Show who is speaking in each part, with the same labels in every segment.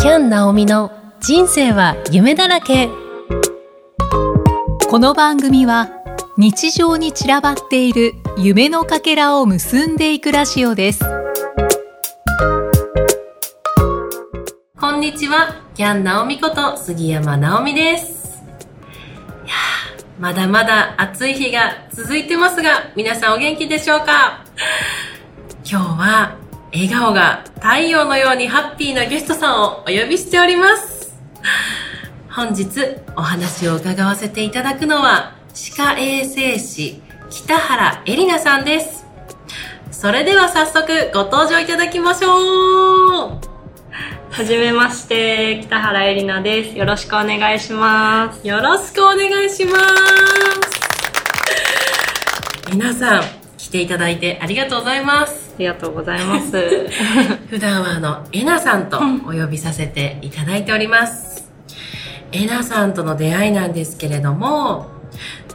Speaker 1: キャン・ナオミの人生は夢だらけ。
Speaker 2: この番組は日常に散らばっている夢のかけらを結んでいくラジオです。
Speaker 1: こんにちは。キャン・ナオミこと杉山直美です。いやまだまだ暑い日が続いてますが皆さんお元気でしょうか？今日は笑顔が太陽のようにハッピーなゲストさんをお呼びしております。本日お話を伺わせていただくのは歯科衛生士北原絵里奈さんです。それでは早速ご登場いただきましょう。
Speaker 3: はじめまして、北原絵里奈です。よろしくお願いします。
Speaker 1: よろしくお願いします。皆さん来ていただいてありがとうございます。
Speaker 3: ありがとうございます。
Speaker 1: 普段はあのえなさんとお呼びさせていただいております。えなさんとの出会いなんですけれども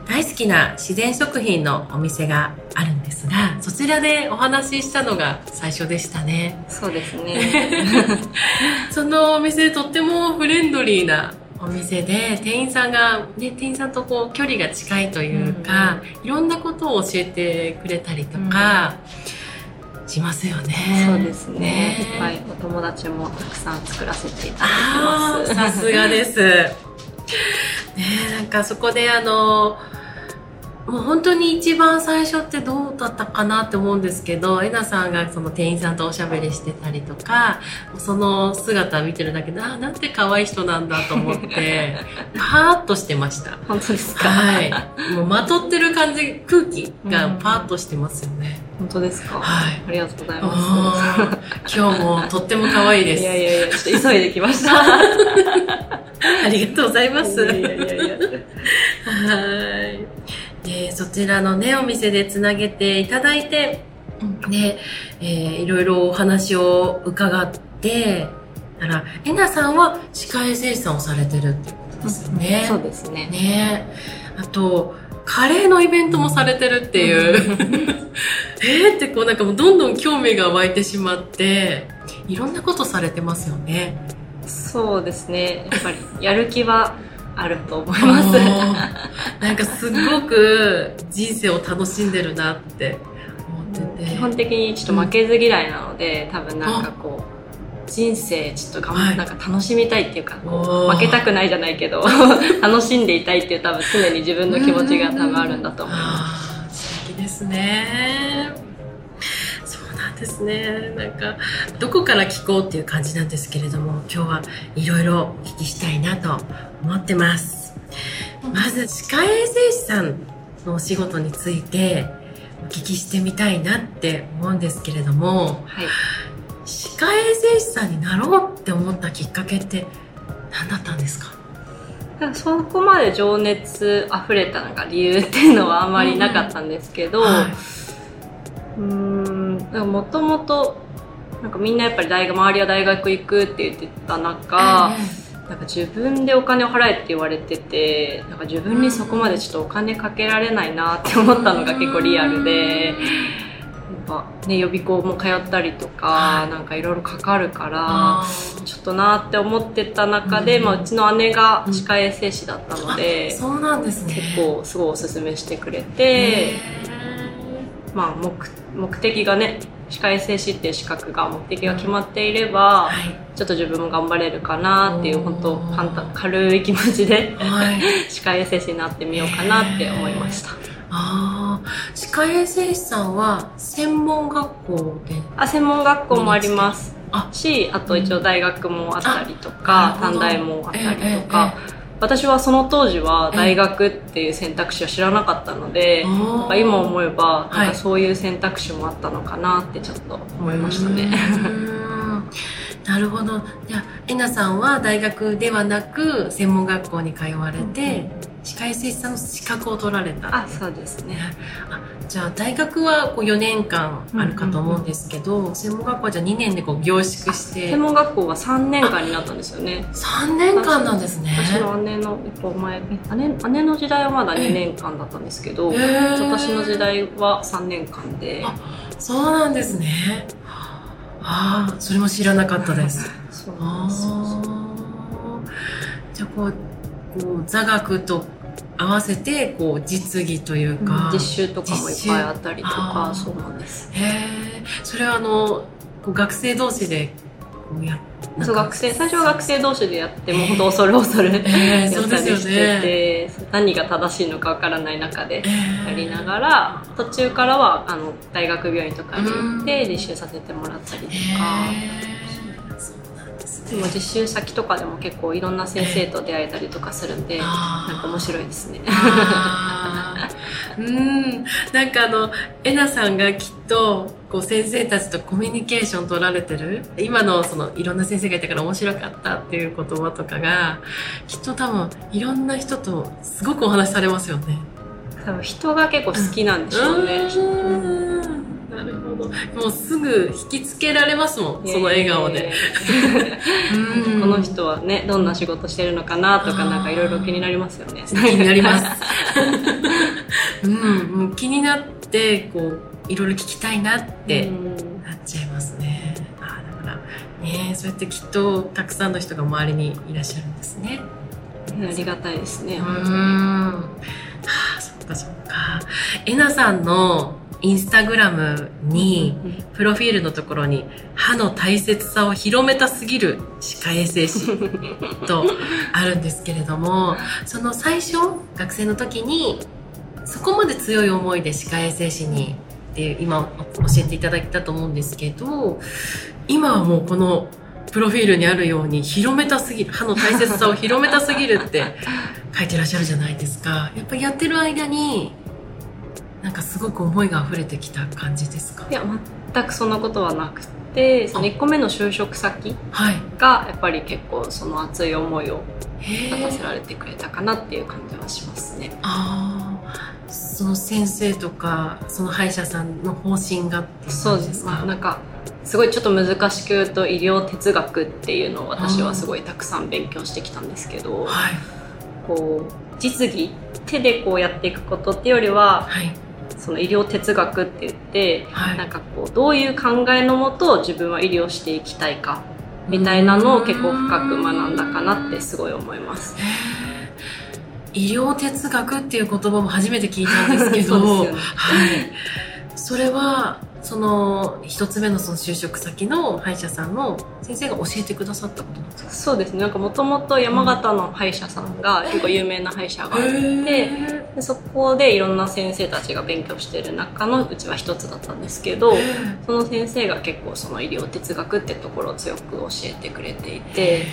Speaker 1: 大好きな自然食品のお店があるんですがそちらでお話ししたのが最初でしたね。
Speaker 3: そうですね。
Speaker 1: そのお店とってもフレンドリーなお店で店員さんが、ね、店員さんとこう距離が近いというか、いろんなことを教えてくれたりとかしますよね。
Speaker 3: そうですね。いっぱいお友達もたくさん作らせていただいてます。
Speaker 1: さすがです。ねえなんかそこであのもう本当に一番最初ってどうだったかなって思うんですけどえなさんがその店員さんとおしゃべりしてたりとかその姿見てるだけであーなんて可愛い人なんだと思って パーッとしてました。
Speaker 3: 本当ですか？
Speaker 1: はい。もうまとってる感じ、空気がパーッとしてますよね。
Speaker 3: 本当ですか？
Speaker 1: はい
Speaker 3: ありがとうございま
Speaker 1: あー今日もとっても可愛いで
Speaker 3: す。
Speaker 1: す。
Speaker 3: いやいやいや、ちょっと急いできました。
Speaker 1: ありがとうございます。
Speaker 3: いやいやいや。
Speaker 1: はい。で、そちらのね、お店でつなげていただいて、で、えーいろいろお話を伺って、だから、えなさんは歯科衛生士さんをされてるってことですよね。
Speaker 3: そうですね。
Speaker 1: ねあと、カレーのイベントもされてるっていう。えーってこうなんかもうどんどん興味が湧いてしまって、いろんなことされてますよね。
Speaker 3: そうですね。やっぱり、やる気はあると思います。
Speaker 1: なんかすごく人生を楽しんでるなって思ってて。
Speaker 3: 基本的にちょっと負けず嫌いなので、多分なんかこう人生ちょっとがん、
Speaker 1: はい
Speaker 3: なんか楽しみたいっていうかう負けたくないじゃないけど 楽しんでいたいっていう多分常に自分の気持ちが多分あるんだと思います
Speaker 1: 素敵ですね。ですね。なんか、どこから聞こうっていう感じなんですけれども、今日はいろいろお聞きしたいなと思ってます。まず、歯科衛生士さんのお仕事についてお聞きしてみたいなって思うんですけれども、
Speaker 3: はい
Speaker 1: 歯科衛生士さんになろうって思ったきっかけって何だったんですか？
Speaker 3: そこまで情熱あふれたなんか理由っていうのはあんまりなかったんですけど、
Speaker 1: は
Speaker 3: うーんもともとなんかみんなやっぱり大学周りは大学行くって言ってた中、なんか自分でお金を払えって言われててなんか自分にそこまでちょっとお金かけられないなって思ったのが結構リアルで。やっぱね、予備校も通ったりとか、
Speaker 1: はい。
Speaker 3: なんかいろいろかかるから
Speaker 1: あ
Speaker 3: ちょっとなって思ってた中で、
Speaker 1: うん
Speaker 3: まあ、うちの姉が歯科衛生士だったので、
Speaker 1: ーそうなんですね。
Speaker 3: 結構すごいおすすめしてくれて、
Speaker 1: へ
Speaker 3: まあ、目目的がね歯科衛生士っていう資格が目的が決まっていれば、
Speaker 1: ーはい。
Speaker 3: ちょっと自分も頑張れるかなっていう本当簡単軽い気持ちで
Speaker 1: はい。
Speaker 3: 歯科衛生士になってみようかなって思いました。
Speaker 1: ああ、歯科衛生士さんは専門学校で？
Speaker 3: あ専門学校もあります。
Speaker 1: あ
Speaker 3: しあと一応大学もあったりと
Speaker 1: あ
Speaker 3: か短大もあったりと
Speaker 1: ええ
Speaker 3: か、私はその当時は大学っていう選択肢を知らなかったので、なんか今思えば
Speaker 1: はい。
Speaker 3: なんかそういう選択肢もあったのかなってちょっと思いましたね。
Speaker 1: なるほど。じゃあ、えなさんは大学ではなく、専門学校に通われて、歯科衛生士さんの資格を取られた。
Speaker 3: あそうですね。
Speaker 1: あじゃあ、大学はこう4年間あるかと思うんですけど、専門学校はじゃあ2年でこう凝縮して。
Speaker 3: 専、門学校は3年間になったんですよね。
Speaker 1: 3年間なんですね。
Speaker 3: 私の姉の一個前姉姉の時代はまだ2年間だったんですけど、私の時代は3年間で。
Speaker 1: あそうなんですね。ああ、それも知らなかったです。
Speaker 3: そうなんですよ。
Speaker 1: こうこう座学と合わせてこう実技というか、
Speaker 3: 実習とかもいっぱいあったりとかそうなんです。
Speaker 1: へえそれはあの学生同士でこうや
Speaker 3: そう学生最初は学生同士でやってもう本当恐る恐る
Speaker 1: えー
Speaker 3: やったりして
Speaker 1: ね。
Speaker 3: て、何が正しいのかわからない中で
Speaker 1: えー。
Speaker 3: やりながら途中からはあの大学病院とかに行って
Speaker 1: うん。
Speaker 3: 実習させてもらったりとか、
Speaker 1: へーで
Speaker 3: も実習先とかでも結構いろんな先生と出会えたりとかするんで、なんか面白いですね。
Speaker 1: うんなんかあのえなさんがきっとこう先生たちとコミュニケーション取られてる？今のそのいろんな先生がいたから面白かったっていう言葉とかがきっと多分いろんな人とすごくお話しされますよね。
Speaker 3: 多分人が結構好きなんでしょうね。
Speaker 1: うーんなるほどもうすぐ引きつけられますもんその笑顔で。う ん
Speaker 3: この人はねどんな仕事してるのかなとかなんかいろいろ気になりますよね
Speaker 1: 気になります。うん、もう気になって、こう、いろいろ聞きたいなって
Speaker 3: うん
Speaker 1: なっちゃいますね。あだから、ねそうやってきっとたくさんの人が周りにいらっしゃるんですね。
Speaker 3: ありがたいですね
Speaker 1: うーん。はあ、そっかそっか。えなさんのインスタグラムに、プロフィールのところに歯の大切さを広めたすぎる歯科衛生士とあるんですけれどもその最初学生の時にそこまで強い思いで歯科衛生士にっていう今教えていただいたと思うんですけど今はもうこのプロフィールにあるように広めたすぎる歯の大切さを広めたすぎるって書いてらっしゃるじゃないですか。やっぱりやってる間になんかすごく思いが溢れてきた感じですか？
Speaker 3: いや全くそんなことはなくてその1個目の就職先
Speaker 1: はい。
Speaker 3: がやっぱり結構その熱い思いを
Speaker 1: へ
Speaker 3: 立たせ
Speaker 1: え
Speaker 3: られてくれたかなっていう感じはしますね。
Speaker 1: ああその先生とかその歯医者さんの方針が
Speaker 3: そうで
Speaker 1: すすか
Speaker 3: まあなんかすごいちょっと難しく言うと医療哲学っていうのを私はすごいたくさん勉強してきたんですけど
Speaker 1: はい。
Speaker 3: こう実技手でこうやっていくことっていうよりは
Speaker 1: はい
Speaker 3: その医療哲学って言って
Speaker 1: はい。
Speaker 3: なんかこうどういう考えのもと自分は医療していきたいかみたいなのを結構深く学んだかなってすごい思います。
Speaker 1: 医療哲学っていう言葉も初めて聞いたんですけど
Speaker 3: そね。
Speaker 1: はい。それはその一つ目のその就職先の歯医者さんの先生が教えてくださったことなんですか？
Speaker 3: そうですね。なんかもともと山形の歯医者さんが結構有名な歯医者があって
Speaker 1: へ
Speaker 3: でそこでいろんな先生たちが勉強してる中のうちは一つだったんですけどその先生が結構その医療哲学ってところを強く教えてくれていて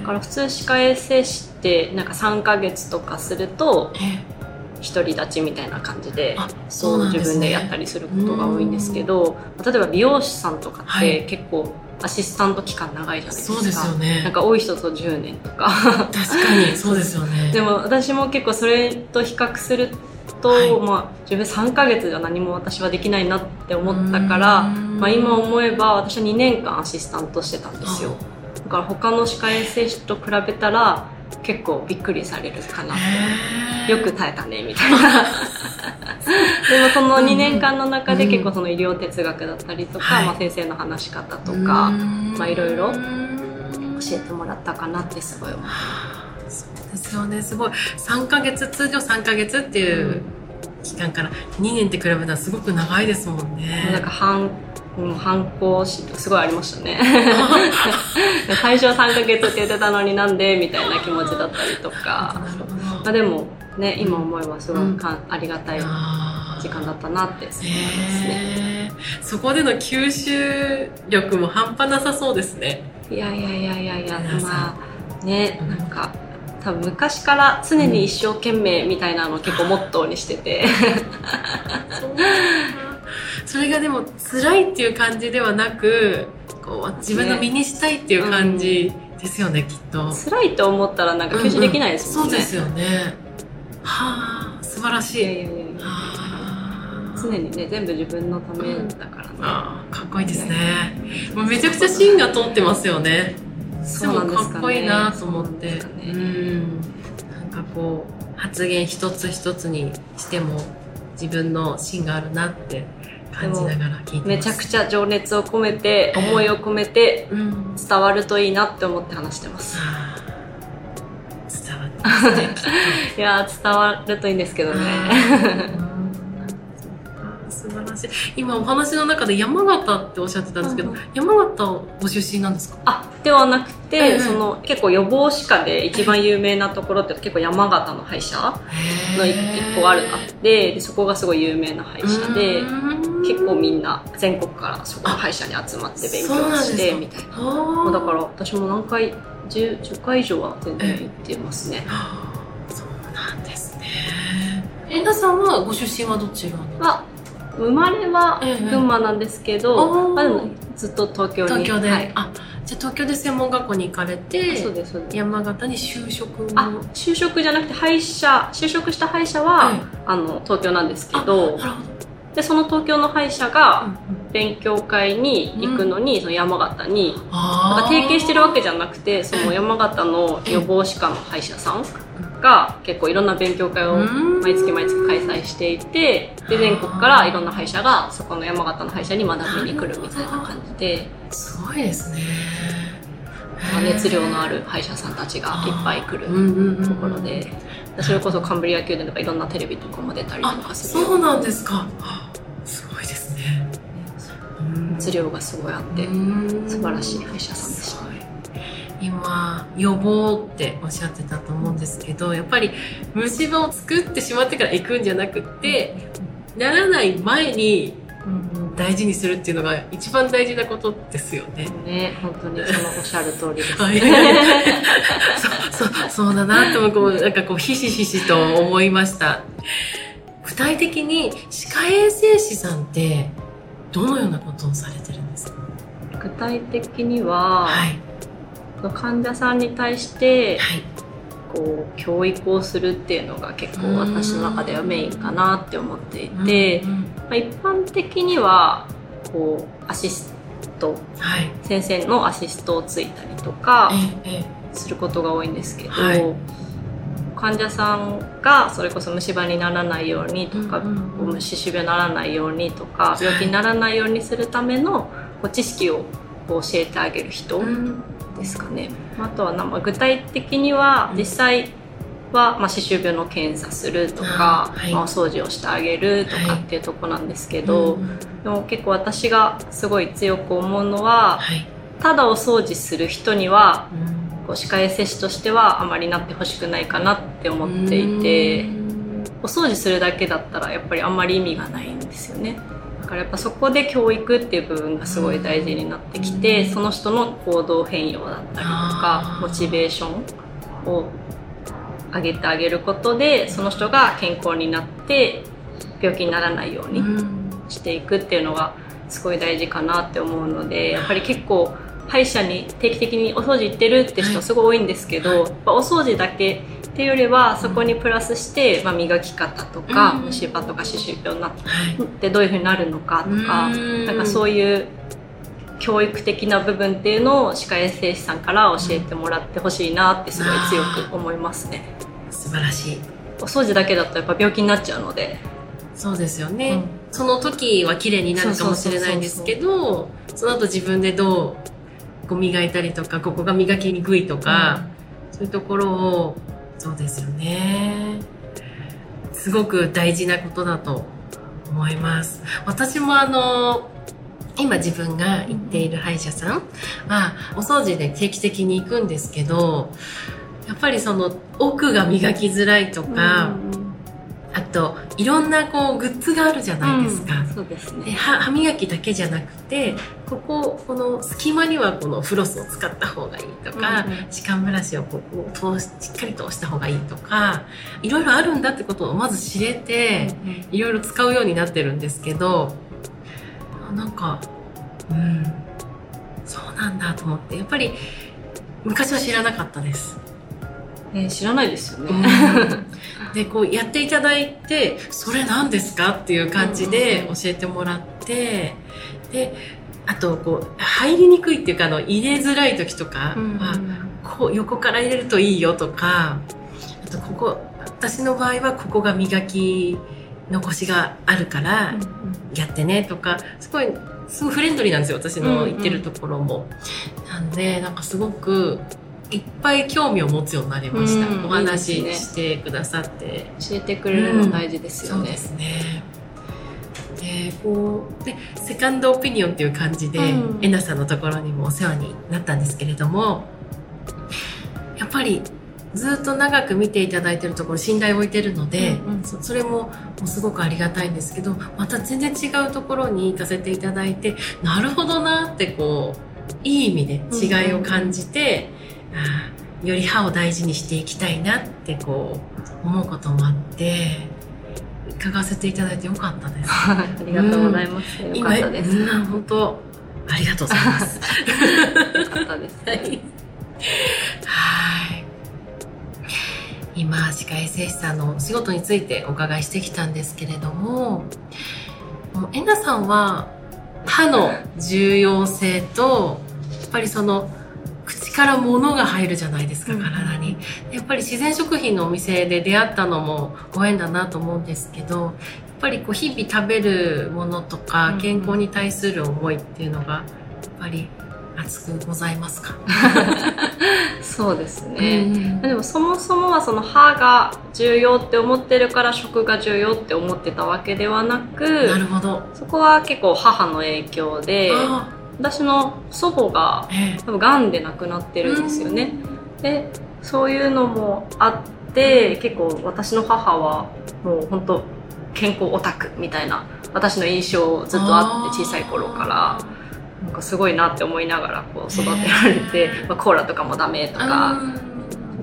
Speaker 3: だから普通歯科衛生士ってなんか3ヶ月とかすると
Speaker 1: え
Speaker 3: 独り立ちみたいな感じで
Speaker 1: あ
Speaker 3: そう自分でやったりすることが多いんですけど例えば美容師さんとかっ
Speaker 1: はい。
Speaker 3: て結構アシスタント期間長いじゃないですか。
Speaker 1: そうですよね。
Speaker 3: なんか多い人と10年とか。
Speaker 1: 確かにそうですよね。
Speaker 3: でも私も結構それと比較すると、
Speaker 1: はい。
Speaker 3: まあ、自分3ヶ月では何も私はできないなって思ったから、
Speaker 1: うん。
Speaker 3: まあ、今思えば私は2年間アシスタントしてたんですよ。だから他の歯科衛生士と比べたら結構びっくりされるかな。よく耐えたねみたいな。でもその2年間の中で結構その医療哲学だったりとか、
Speaker 1: はい。
Speaker 3: まあ、先生の話し方とか
Speaker 1: うん。
Speaker 3: まあいろいろ
Speaker 1: うん
Speaker 3: 教えてもらったかなってすごい思う。
Speaker 1: そうですよねすごい。3ヶ月通常3ヶ月っていう期間から2年って比べたらすごく長いですもんね。
Speaker 3: なんか反うん反抗心とかすごいありましたね。最初は3ヶ月って言ってたのになんでみたいな気持ちだったりとか。まあ、でもね今思えばすごいか、ありがたい時間だったなって思いますね。
Speaker 1: そこでの吸収力も半端なさそうですね。
Speaker 3: いやいやいやいやいやまあね
Speaker 1: うん。
Speaker 3: なんか多分昔から常に一生懸命みたいなのを結構モットーにしてて、
Speaker 1: それがでも辛いっていう感じではなくこう自分の身にしたいっていう感じですよね、きっと。
Speaker 3: 辛いと思ったらなんか吸収できないですもんね、
Speaker 1: そうですよね。はあ素晴らしい。
Speaker 3: いやいやいやいや。
Speaker 1: はあ。
Speaker 3: 常にね全部自分のためだからね、
Speaker 1: あーかっこいいですね。もうめちゃくちゃ芯が通ってますよね。
Speaker 3: そうなんですか
Speaker 1: っこいいなと思って。
Speaker 3: なんか
Speaker 1: こう発言一つ一つにしても自分の芯があるなって感じながら聞いて
Speaker 3: めちゃくちゃ情熱を込めて思いを込めて
Speaker 1: うん。
Speaker 3: 伝わるといいなって思って話してます。
Speaker 1: あますね
Speaker 3: いやー伝わるといいんですけどね。
Speaker 1: 素晴らしい。今お話の中で山形っておっしゃってたんですけど、
Speaker 3: うん。
Speaker 1: 山形ご出身なんですか？
Speaker 3: あではなくて、
Speaker 1: ええ。
Speaker 3: その結構予防歯科で一番有名なところって結構山形の歯医者の一個あるあってでそこがすごい有名な歯医者で結構みんな全国からそこの歯医者に集まって勉強してみたいな。
Speaker 1: あ。
Speaker 3: だから私も何回 10, 10回以上は全然行ってますね。
Speaker 1: そうなんですね。遠田さんはご出身はどちらの
Speaker 3: まあ生まれは
Speaker 1: ええ。
Speaker 3: 群馬なんですけ
Speaker 1: あ
Speaker 3: ど、
Speaker 1: ー。
Speaker 3: まあ、ずっと東京に。
Speaker 1: 東京で、
Speaker 3: はい、
Speaker 1: あじゃあ東京で専門学校に行かれて
Speaker 3: そうですそうです。
Speaker 1: 山形に就職を
Speaker 3: あ就職じゃなくて歯医者就職した歯医者は、
Speaker 1: はい
Speaker 3: あの東京なんですけ
Speaker 1: あ
Speaker 3: ど
Speaker 1: なるほど
Speaker 3: でその東京の歯医者が
Speaker 1: うんうん。
Speaker 3: 勉強会に行くのに、その山形になんか提携してるわけじゃなくてその山形の予防歯科の歯医者さんが結構いろんな勉強会を
Speaker 1: うん。
Speaker 3: 毎月毎月開催していてで全国からいろんな歯医者がそこの山形の歯医者に学びに来るみたいな感じです
Speaker 1: ごいですね。
Speaker 3: まあ熱量のある歯医者さんたちがいっぱい来る
Speaker 1: うんうんうん。
Speaker 3: ところでそれこそカンブリア宮殿とかいろんなテレビとかも出たりと
Speaker 1: あ
Speaker 3: かする
Speaker 1: そうなんですか。すごいですね。
Speaker 3: 熱量がすごいあって素晴らしい歯医者さんでした。
Speaker 1: 今予防っておっしゃってたと思うんですけどやっぱり虫歯を作ってしまってから行くんじゃなくってならない前に大事にするっていうのが一番大事なことですよね。
Speaker 3: ね本当にそのおっしゃる通りです。
Speaker 1: はい。
Speaker 3: ね
Speaker 1: そうそうそうだなとこうなんかこうひしひしと思いました。具体的に歯科衛生士さんってどのようなことをされてるんですか？
Speaker 3: 具体的には、
Speaker 1: はい。
Speaker 3: 患者さんに対して
Speaker 1: はい。
Speaker 3: こう教育をするっていうのが結構私の中ではメインかなって思っていて、
Speaker 1: うんうん
Speaker 3: まあ、一般的にはこうアシスト
Speaker 1: はい。
Speaker 3: 先生のアシストをついたりとかすることが多いんですけど、
Speaker 1: はい。
Speaker 3: 患者さんがそれこそ虫歯にならないようにとか、
Speaker 1: うんうん
Speaker 3: 虫歯病にならないようにとか
Speaker 1: い。
Speaker 3: 病気にならないようにするためのこう知識を教えてあげる人ですかね。あとはな、まあ、具体的には
Speaker 1: うん。
Speaker 3: 実際は、まあ、歯周病の検査するとか、
Speaker 1: はい。
Speaker 3: まあ、お掃除をしてあげるとか
Speaker 1: はい。
Speaker 3: っていうとこなんですけど、
Speaker 1: うん
Speaker 3: でも結構私がすごい強く思うのは
Speaker 1: はい。
Speaker 3: ただお掃除する人には
Speaker 1: うん。
Speaker 3: こう歯科衛生士としてはあまりなってほしくないかなって思っていてお掃除するだけだったらやっぱりあんまり意味がないんですよね。だからやっぱそこで教育っていう部分がすごい大事になってきて
Speaker 1: うん。
Speaker 3: その人の行動変容だったりとかモチベーションを上げてあげることでその人が健康になって病気にならないように
Speaker 1: うん。
Speaker 3: していくっていうのがすごい大事かなって思うのでやっぱり結構歯医者に定期的にお掃除行ってるって人すごい多いんですけど、やっぱお掃除だけっていうよりはそこにプラスして、まあ、磨き方とか、
Speaker 1: うん。
Speaker 3: 虫歯とか歯周病になっ
Speaker 1: はい
Speaker 3: てどういうふうになるのかとか、
Speaker 1: うん。
Speaker 3: なんかそういう教育的な部分っていうのを歯科衛生士さんから教えてもらってほしいなってすごい強く思いますね。
Speaker 1: 素晴らしい。
Speaker 3: お掃除だけだとやっぱ病気になっちゃうので、
Speaker 1: そうですよね、
Speaker 3: うん。
Speaker 1: その時は綺麗になるかもしれないんですけどその後自分でどうこう磨いたりとかここが磨きにくいとか、そういうところをそうですよね。すごく大事なことだと思います。私もあの今自分が行っている歯医者さんはお掃除で定期的に行くんですけどやっぱりその奥が磨きづらいとか、あといろんなこうグッズがあるじゃないですか、
Speaker 3: そうです
Speaker 1: で
Speaker 3: ね。
Speaker 1: 歯歯磨きだけじゃなくてこここの隙間にはこのフロスを使った方がいいとか、
Speaker 3: うんうん
Speaker 1: 歯間ブラシをこう通ししっかり通した方がいいとかいろいろあるんだってことをまず知れて、いろいろ使うようになってるんですけどあなんかうんそうなんだと思ってやっぱり昔は知らなかったです。
Speaker 3: えー知らないですよね。
Speaker 1: でこうやっていただいてそれ何ですかっていう感じで教えてもらってであとこう入りにくいっていうかあの入れづらい時とかは、こう横から入れるといいよとかあとここ私の場合はここが磨き残しがあるからやってねとかすごいすごいフレンドリーなんですよ私の行ってるところも。なんでなんかすごくいっぱい興味を持つようになりました、
Speaker 3: うん。
Speaker 1: お話ししてくださって。
Speaker 3: 教えてくれるの大事ですよね。
Speaker 1: そうで。すね。でこうでセカンドオピニオンっていう感じで、
Speaker 3: うん。
Speaker 1: えなさんのところにもお世話になったんですけれどもやっぱりずっと長く見ていただいてるところ信頼を置いてるので、
Speaker 3: うんうん。
Speaker 1: そそれもすごくありがたいんですけどまた全然違うところに行かせていただいてなるほどなってこういい意味で違いを感じて、より歯を大事にしていきたいなってこう思うこともあって伺わせていただいてよかったです。
Speaker 3: ありがとうございます。よかったです。
Speaker 1: うん本当ありがとうございます。
Speaker 3: かったです。
Speaker 1: はい。はい。今、歯科衛生士さんのお仕事についてお伺いしてきたんですけれども、もうえなさんは歯の重要性と、やっぱりその、口から物が入るじゃないですか、
Speaker 3: うん
Speaker 1: 体に。やっぱり自然食品のお店で出会ったのもご縁だなと思うんですけど、やっぱりこう日々食べるものと
Speaker 3: うん
Speaker 1: か健康に対する思いっていうのが、やっぱり熱くございますか、
Speaker 3: そうです
Speaker 1: う
Speaker 3: ね。
Speaker 1: ん
Speaker 3: でもそもそもはその歯が重要って思ってるから食が重要って思ってたわけではなく
Speaker 1: なるほど。
Speaker 3: そこは結構母の影響で
Speaker 1: あ
Speaker 3: 私の祖母が
Speaker 1: ええ。
Speaker 3: 多分がんで亡くなってるんですよね。でそういうのもあって結構私の母はもう本当健康オタクみたいな私の印象ずっとあって小さい頃から。なんかすごいなって思いながらこう育てられて、まあ、コーラとかもダメとか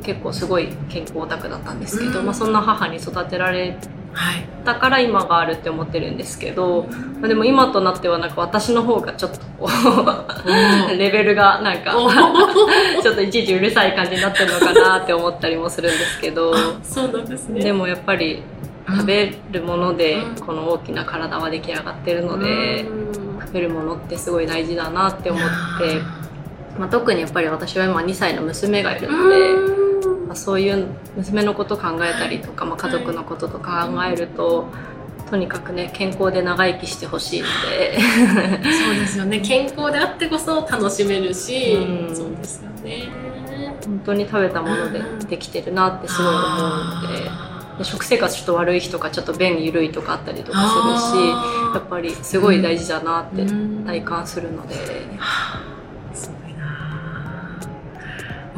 Speaker 3: 結構すごい健康オタクだったんですけど、
Speaker 1: うん。
Speaker 3: まあ、そんな母に育てられ
Speaker 1: はい。
Speaker 3: たから今があるって思ってるんですけど、まあでも今となってはなんか私の方がちょっとこう レベルがなんか ちょっといちいちうるさい感じになってるのかなって思ったりもするんですけど
Speaker 1: あそうなんですね。
Speaker 3: でもやっぱり食べるもので
Speaker 1: うん
Speaker 3: この大きな体は出来上がってるので食べるものってすごい大事だなって思って、まあ、特にやっぱり私は今2歳の娘がいるので。まあ、そういう娘のこと考えたりとか、まあ、家族のこととか考えると、とにかくね健康で長生きしてほしいので。
Speaker 1: そうですよね。健康であってこそ楽しめるし、
Speaker 3: うん。
Speaker 1: そうですよね。
Speaker 3: 本当に食べたものでできてるなってすごい思うので。で食生活ちょっと悪い人がちょっと便緩いとかあったりとかするしやっぱりすごい大事だなって体感するので、
Speaker 1: すごいな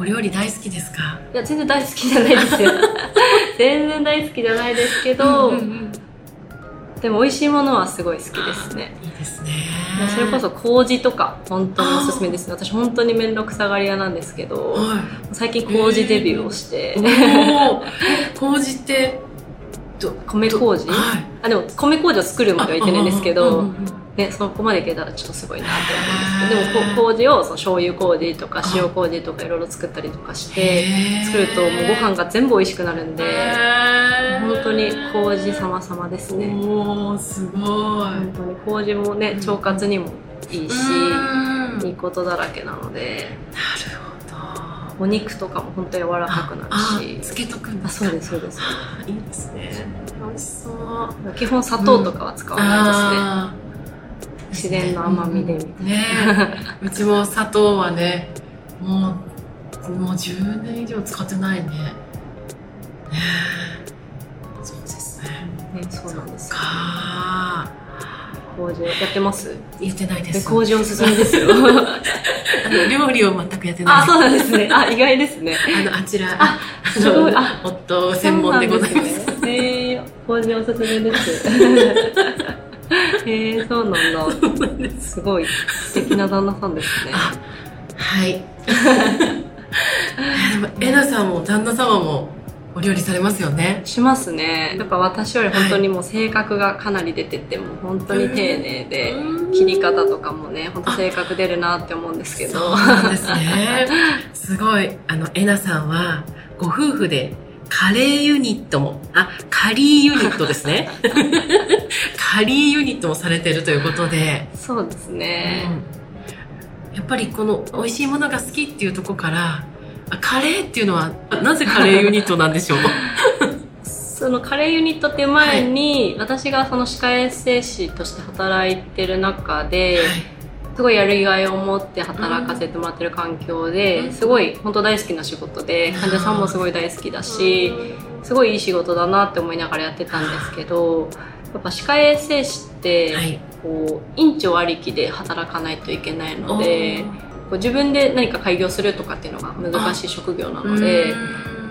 Speaker 1: お料理大好きですか？
Speaker 3: いや全然大好きじゃないですよ。全然大好きじゃないですけど、
Speaker 1: うんうん
Speaker 3: でも美味しいものはすごい好きですね。
Speaker 1: いいですね。
Speaker 3: それこそ麹とか本当におすすめですね。私本当に面倒くさがり屋なんですけど
Speaker 1: は
Speaker 3: 最近麹デビューをして、
Speaker 1: い。おー。え麹って、ど
Speaker 3: 米麹？
Speaker 1: はい。
Speaker 3: あでも米麹を作るまではいけないんですけど、
Speaker 1: うんうんうん
Speaker 3: ね、そこまでいけたらちょっとすごいなって思うんですけどでもこ麹をその醤油麹とか塩麹とかいろいろ作ったりとかして作るともうご飯が全部美味しくなるんで本当に麹様々ですね。
Speaker 1: おー、すごい。
Speaker 3: 本当に麹もね腸活にもいいし
Speaker 1: うん。
Speaker 3: いいことだらけなので
Speaker 1: なるほど。
Speaker 3: お肉とかも本当柔らかくな
Speaker 1: あ
Speaker 3: るし。
Speaker 1: つけとくん
Speaker 3: あ
Speaker 1: ですか
Speaker 3: そうですそうです。
Speaker 1: あいいですね。美味しそう。
Speaker 3: 基本砂糖とかは使わないですね、自然の甘みで。みたいな、
Speaker 1: ねえ。うちも砂糖はねもうもう10年以上使ってないね。ねえ。そうですね。
Speaker 3: ね、そうなんですよ。
Speaker 1: か。
Speaker 3: 麹をやってます？
Speaker 1: 言ってないで
Speaker 3: です麹おすすめですよ。
Speaker 1: 料理を全くやってない。
Speaker 3: あそうなんですね。あ意外ですね。
Speaker 1: あのあちら。
Speaker 3: あ
Speaker 1: あ
Speaker 3: すごい
Speaker 1: の
Speaker 3: あ
Speaker 1: 夫専門でございます。
Speaker 3: すね。えー、麹おすすめです へえそうなんだ。すごい素敵な旦那さんですね。
Speaker 1: あはい。で もえなさんも旦那様もお料理されますよね。
Speaker 3: しますね。やっぱ私より本当にもう性格がかなり出ててもう本当に丁寧で
Speaker 1: うん。
Speaker 3: 切り方とかもね本当性格出るなって思うんですけど。
Speaker 1: そうなんですね。すごい、あの、えなさんは、ご夫婦で、カレーユニットも、あ、カリーユニットですね。カリーユニットもされてるということで、
Speaker 3: そうですね、
Speaker 1: うん。やっぱりこの美味しいものが好きっていうところから、あカレーっていうのは、あなぜカレーユニットなんでしょう？
Speaker 3: そのカレーユニットっていう前に、私がその歯科衛生士として働いてる中で、すごいやりがいを持って働かせてもらってる環境で、
Speaker 1: うん。
Speaker 3: すごい本当大好きな仕事で患者さんもすごい大好きだし、すごいいい仕事だなって思いながらやってたんですけどやっぱ歯科衛生士って、
Speaker 1: はい。
Speaker 3: こう院長ありきで働かないといけないのでこう自分で何か開業するとかっていうのが難しい職業なので。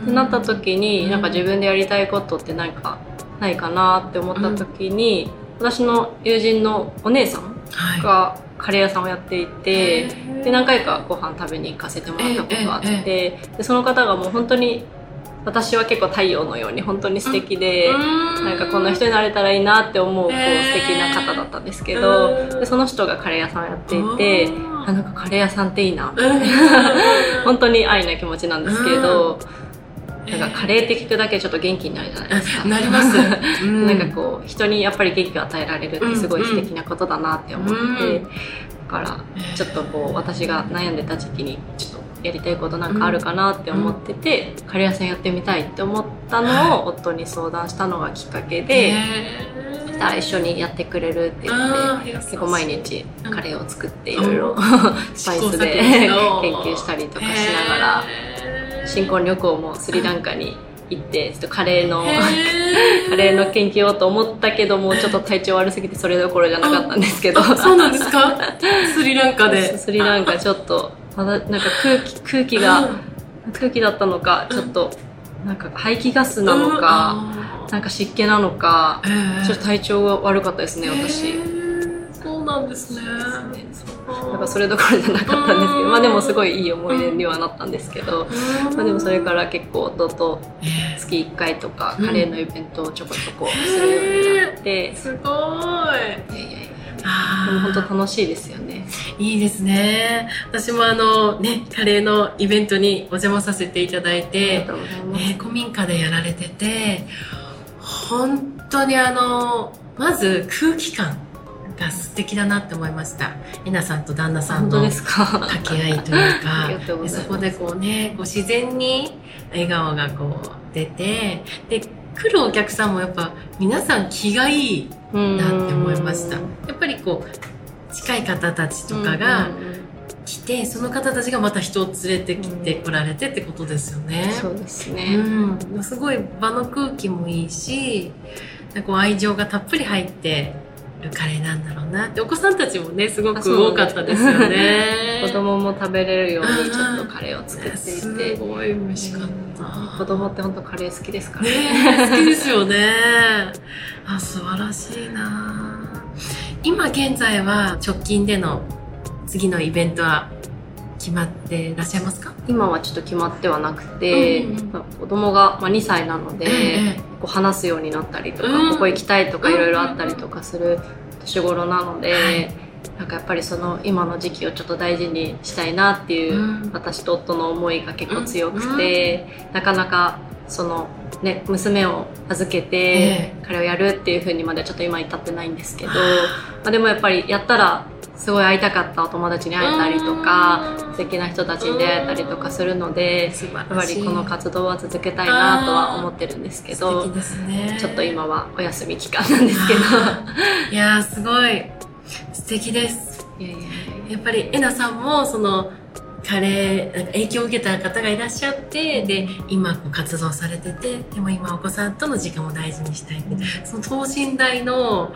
Speaker 3: ってなった時になんか自分でやりたいことって何かないかなって思った時に、私の友人のお姉さん
Speaker 1: はい。
Speaker 3: がカレー屋さんをやっていて、で何回かご飯食べに行かせてもらったことがあって、
Speaker 1: え
Speaker 3: でその方がもう本当に私は結構太陽のように本当に素敵で、なんかこんな人になれたらいいなって思うこう素敵な方だったんですけど、
Speaker 1: うん。
Speaker 3: でその人がカレー屋さんをやっていて、あなんかカレー屋さんっていいな 本当に愛な気持ちなんですけど、なんかカレーって聞くだけでちょっっと元気になるじゃないですか。
Speaker 1: なります、う
Speaker 3: なんかこう人にやっぱり元気を与えられるってすごい素敵なことだなって思って、
Speaker 1: うん。
Speaker 3: だからちょっとこう私が悩んでた時期にちょっとやりたいことなんかあるかなって思ってて、カレー屋さんやってみたいって思ったのを夫に相談したのがきっかけで、そしたら一緒にやってくれるって言って。結構毎日カレーを作っていろいろ スパイスで研究したりとかしながら新婚旅行もスリランカに行ってちょっとカレーの カレーの研究をと思ったけどもちょっと体調悪すぎてそれどころじゃなかったんですけど。
Speaker 1: あそうなんですか？スリランカで。
Speaker 3: スリランカちょっとまだなんか空気空気が空気だったのかちょっとなんか排気ガスなのかなんか湿気なのかちょっと体調が悪かったですね私。
Speaker 1: んですね。
Speaker 3: なんかそれどころじゃなかったんですけど、まあでもすごいいい思い出にはなったんですけど、まあでもそれから結構夫と月1回とかカレーのイベントをちょこちょこするようになって、
Speaker 1: すごい。
Speaker 3: いやいやいや。
Speaker 1: あ
Speaker 3: でも本当楽しいですよね。
Speaker 1: いいですね。私もあのねカレーのイベントにお邪魔させていただいて。ね、古民家でやられてて本当にあのまず空気感が素敵だなって思いました。えなさんと旦那さんの。掛け合いというか。そこでこうねこう自然に笑顔がこう出てで来るお客さんもやっぱ皆さん気がいいなって思いました。やっぱりこう近い方たちとかが
Speaker 3: うんうんうん
Speaker 1: 来てその方たちがまた人を連れてきて来られてってことですよね。
Speaker 3: そうですね。
Speaker 1: うん、すごい場の空気もいいしなんかこう愛情がたっぷり入ってるカレーなんだろうな。ってお子さんたちもねすごく多かったですよね。
Speaker 3: 子供も食べれるようにちょっとカレーを作ってい
Speaker 1: す
Speaker 3: て。
Speaker 1: ごい美味しかった。
Speaker 3: 子供って本当カレー好きですから。ね。
Speaker 1: ねえ好きですよね。あ素晴らしいな。今現在は直近での次のイベントは決まっていらっしゃいますか？
Speaker 3: 今はちょっと決まってはなくて、
Speaker 1: うんうん
Speaker 3: まあ子供がまあ2歳なので、
Speaker 1: え
Speaker 3: こう話すようになったりとか、
Speaker 1: うん。
Speaker 3: ここ行きたいとか
Speaker 1: うん
Speaker 3: いろいろあったりとかする年頃なので、
Speaker 1: はい。
Speaker 3: なんかやっぱりその今の時期をちょっと大事にしたいなっていう、
Speaker 1: うん。
Speaker 3: 私と夫の思いが結構強くて、なかなかそのね娘を預けて
Speaker 1: え
Speaker 3: 彼をやるっていう風にまではちょっと今至ってないんですけど、まあ、でもやっぱりやったらすごい会いたかったお友達に会えたりとか、
Speaker 1: うん
Speaker 3: 素敵な人たちに出会えたりとかするので、やっぱりこの活動は続けたいなとは思ってるんですけど
Speaker 1: ね。
Speaker 3: ちょっと今はお休み期間なんですけど。
Speaker 1: いやーすごい。素敵です。
Speaker 3: いやいやいや。
Speaker 1: やっぱりえなさんもそのカレー影響を受けた方がいらっしゃってで今こう活動されててでも今お子さんとの時間も大事にしたいってその等身大の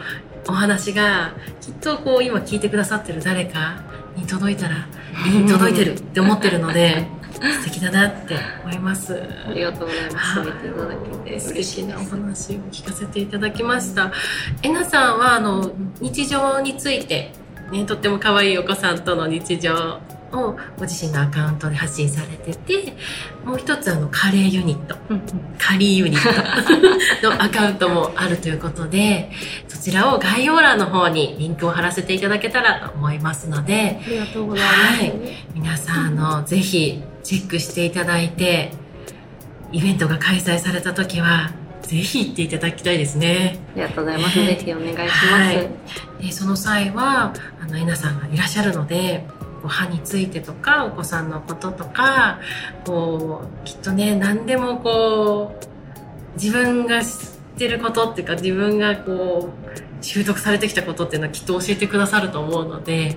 Speaker 1: お話がきっとこう今聞いてくださってる誰かに届いたらに届いてるって思ってるので 素敵だなって思います。
Speaker 3: ありがとうございます。そう言っていただけて
Speaker 1: 素
Speaker 3: 嬉し
Speaker 1: 敵なお話を聞かせていただきました。えなさんはあの日常について、ね、とっても可愛いお子さんとの日常をご自身のアカウントで発信されててもう一つあのカレーユニット。
Speaker 3: うんうん。
Speaker 1: カリーユニットの アカウントもあるということでそちらを概要欄の方にリンクを貼らせていただけたらと思いますので
Speaker 3: ありがとうございます、
Speaker 1: はい。皆さんあのぜひチェックしていただいてイベントが開催された時はぜひ行っていただきたいですね。
Speaker 3: ありがとうございます、
Speaker 1: ね。
Speaker 3: ぜひお願いします、
Speaker 1: はい。でその際はあのえなさんがいらっしゃるのでこう歯についてとかお子さんのこととかこうきっとね何でもこう自分が知ってることっていうか自分がこう習得されてきたことっていうのはきっと教えてくださると思うので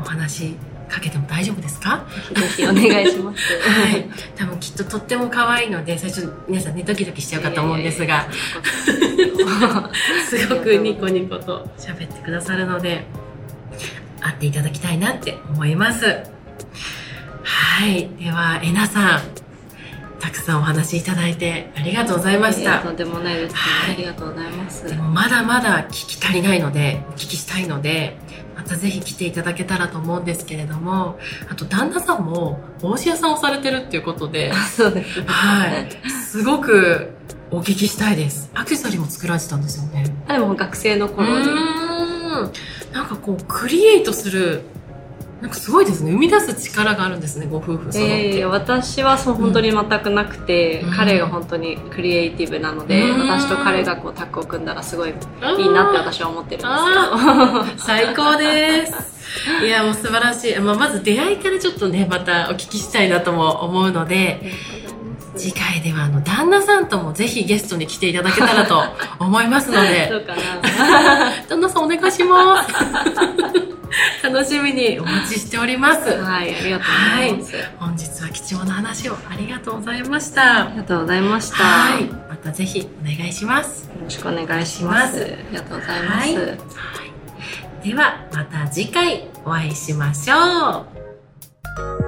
Speaker 1: お話かけても大丈夫ですか？
Speaker 3: お願いします。
Speaker 1: はい。多分きっととっても可愛いので、最初皆さんね、ドキドキしちゃうかと思うんですが、すごくニコニコと喋ってくださるので、会っていただきたいなって思います。はい。では、えなさん、たくさんお話いただいてありがとうございました。
Speaker 3: とんでもないです、
Speaker 1: はい
Speaker 3: ありがとうございます。
Speaker 1: でもまだまだ聞き足りないので、お聞きしたいので、またぜひ来ていただけたらと思うんですけれども、あと旦那さんも帽子屋さんをされてるっていうことで、
Speaker 3: そうですね。
Speaker 1: はい。すごくお聞きしたいです。アクセサリーも作られてたんですよね。
Speaker 3: あでも学生の
Speaker 1: う
Speaker 3: 頃に。
Speaker 1: なんかこう、クリエイトする、なんかすごいですね。生み出す力があるんですね、ご夫婦揃って。
Speaker 3: えー、私はそう本当に全くなくて、
Speaker 1: うん
Speaker 3: 彼が本当にクリエイティブなので、
Speaker 1: うん
Speaker 3: 私と彼がこうタッグを組んだらすごいいいなって私は思ってるんです
Speaker 1: あー最高です。いや、もう素晴らしい。まあ、まず出会いからちょっとね、またお聞きしたいなとも思うので、
Speaker 3: けど。
Speaker 1: 次回ではあの、旦那さんともぜひゲストに来ていただけたらと 思いますの
Speaker 3: ど
Speaker 1: で、
Speaker 3: うかな
Speaker 1: 旦那さんお願いします。楽しみにお待ちしております。
Speaker 3: はい、ありがとうございます。
Speaker 1: 本日は貴重な話をありがとうございました。
Speaker 3: ありがとうございました。
Speaker 1: はい
Speaker 3: よ。
Speaker 1: またぜひお願いします。
Speaker 3: ろしくお願い
Speaker 1: します。
Speaker 3: ありがとうございます。
Speaker 1: はいはい。では、また次回お会いしましょう。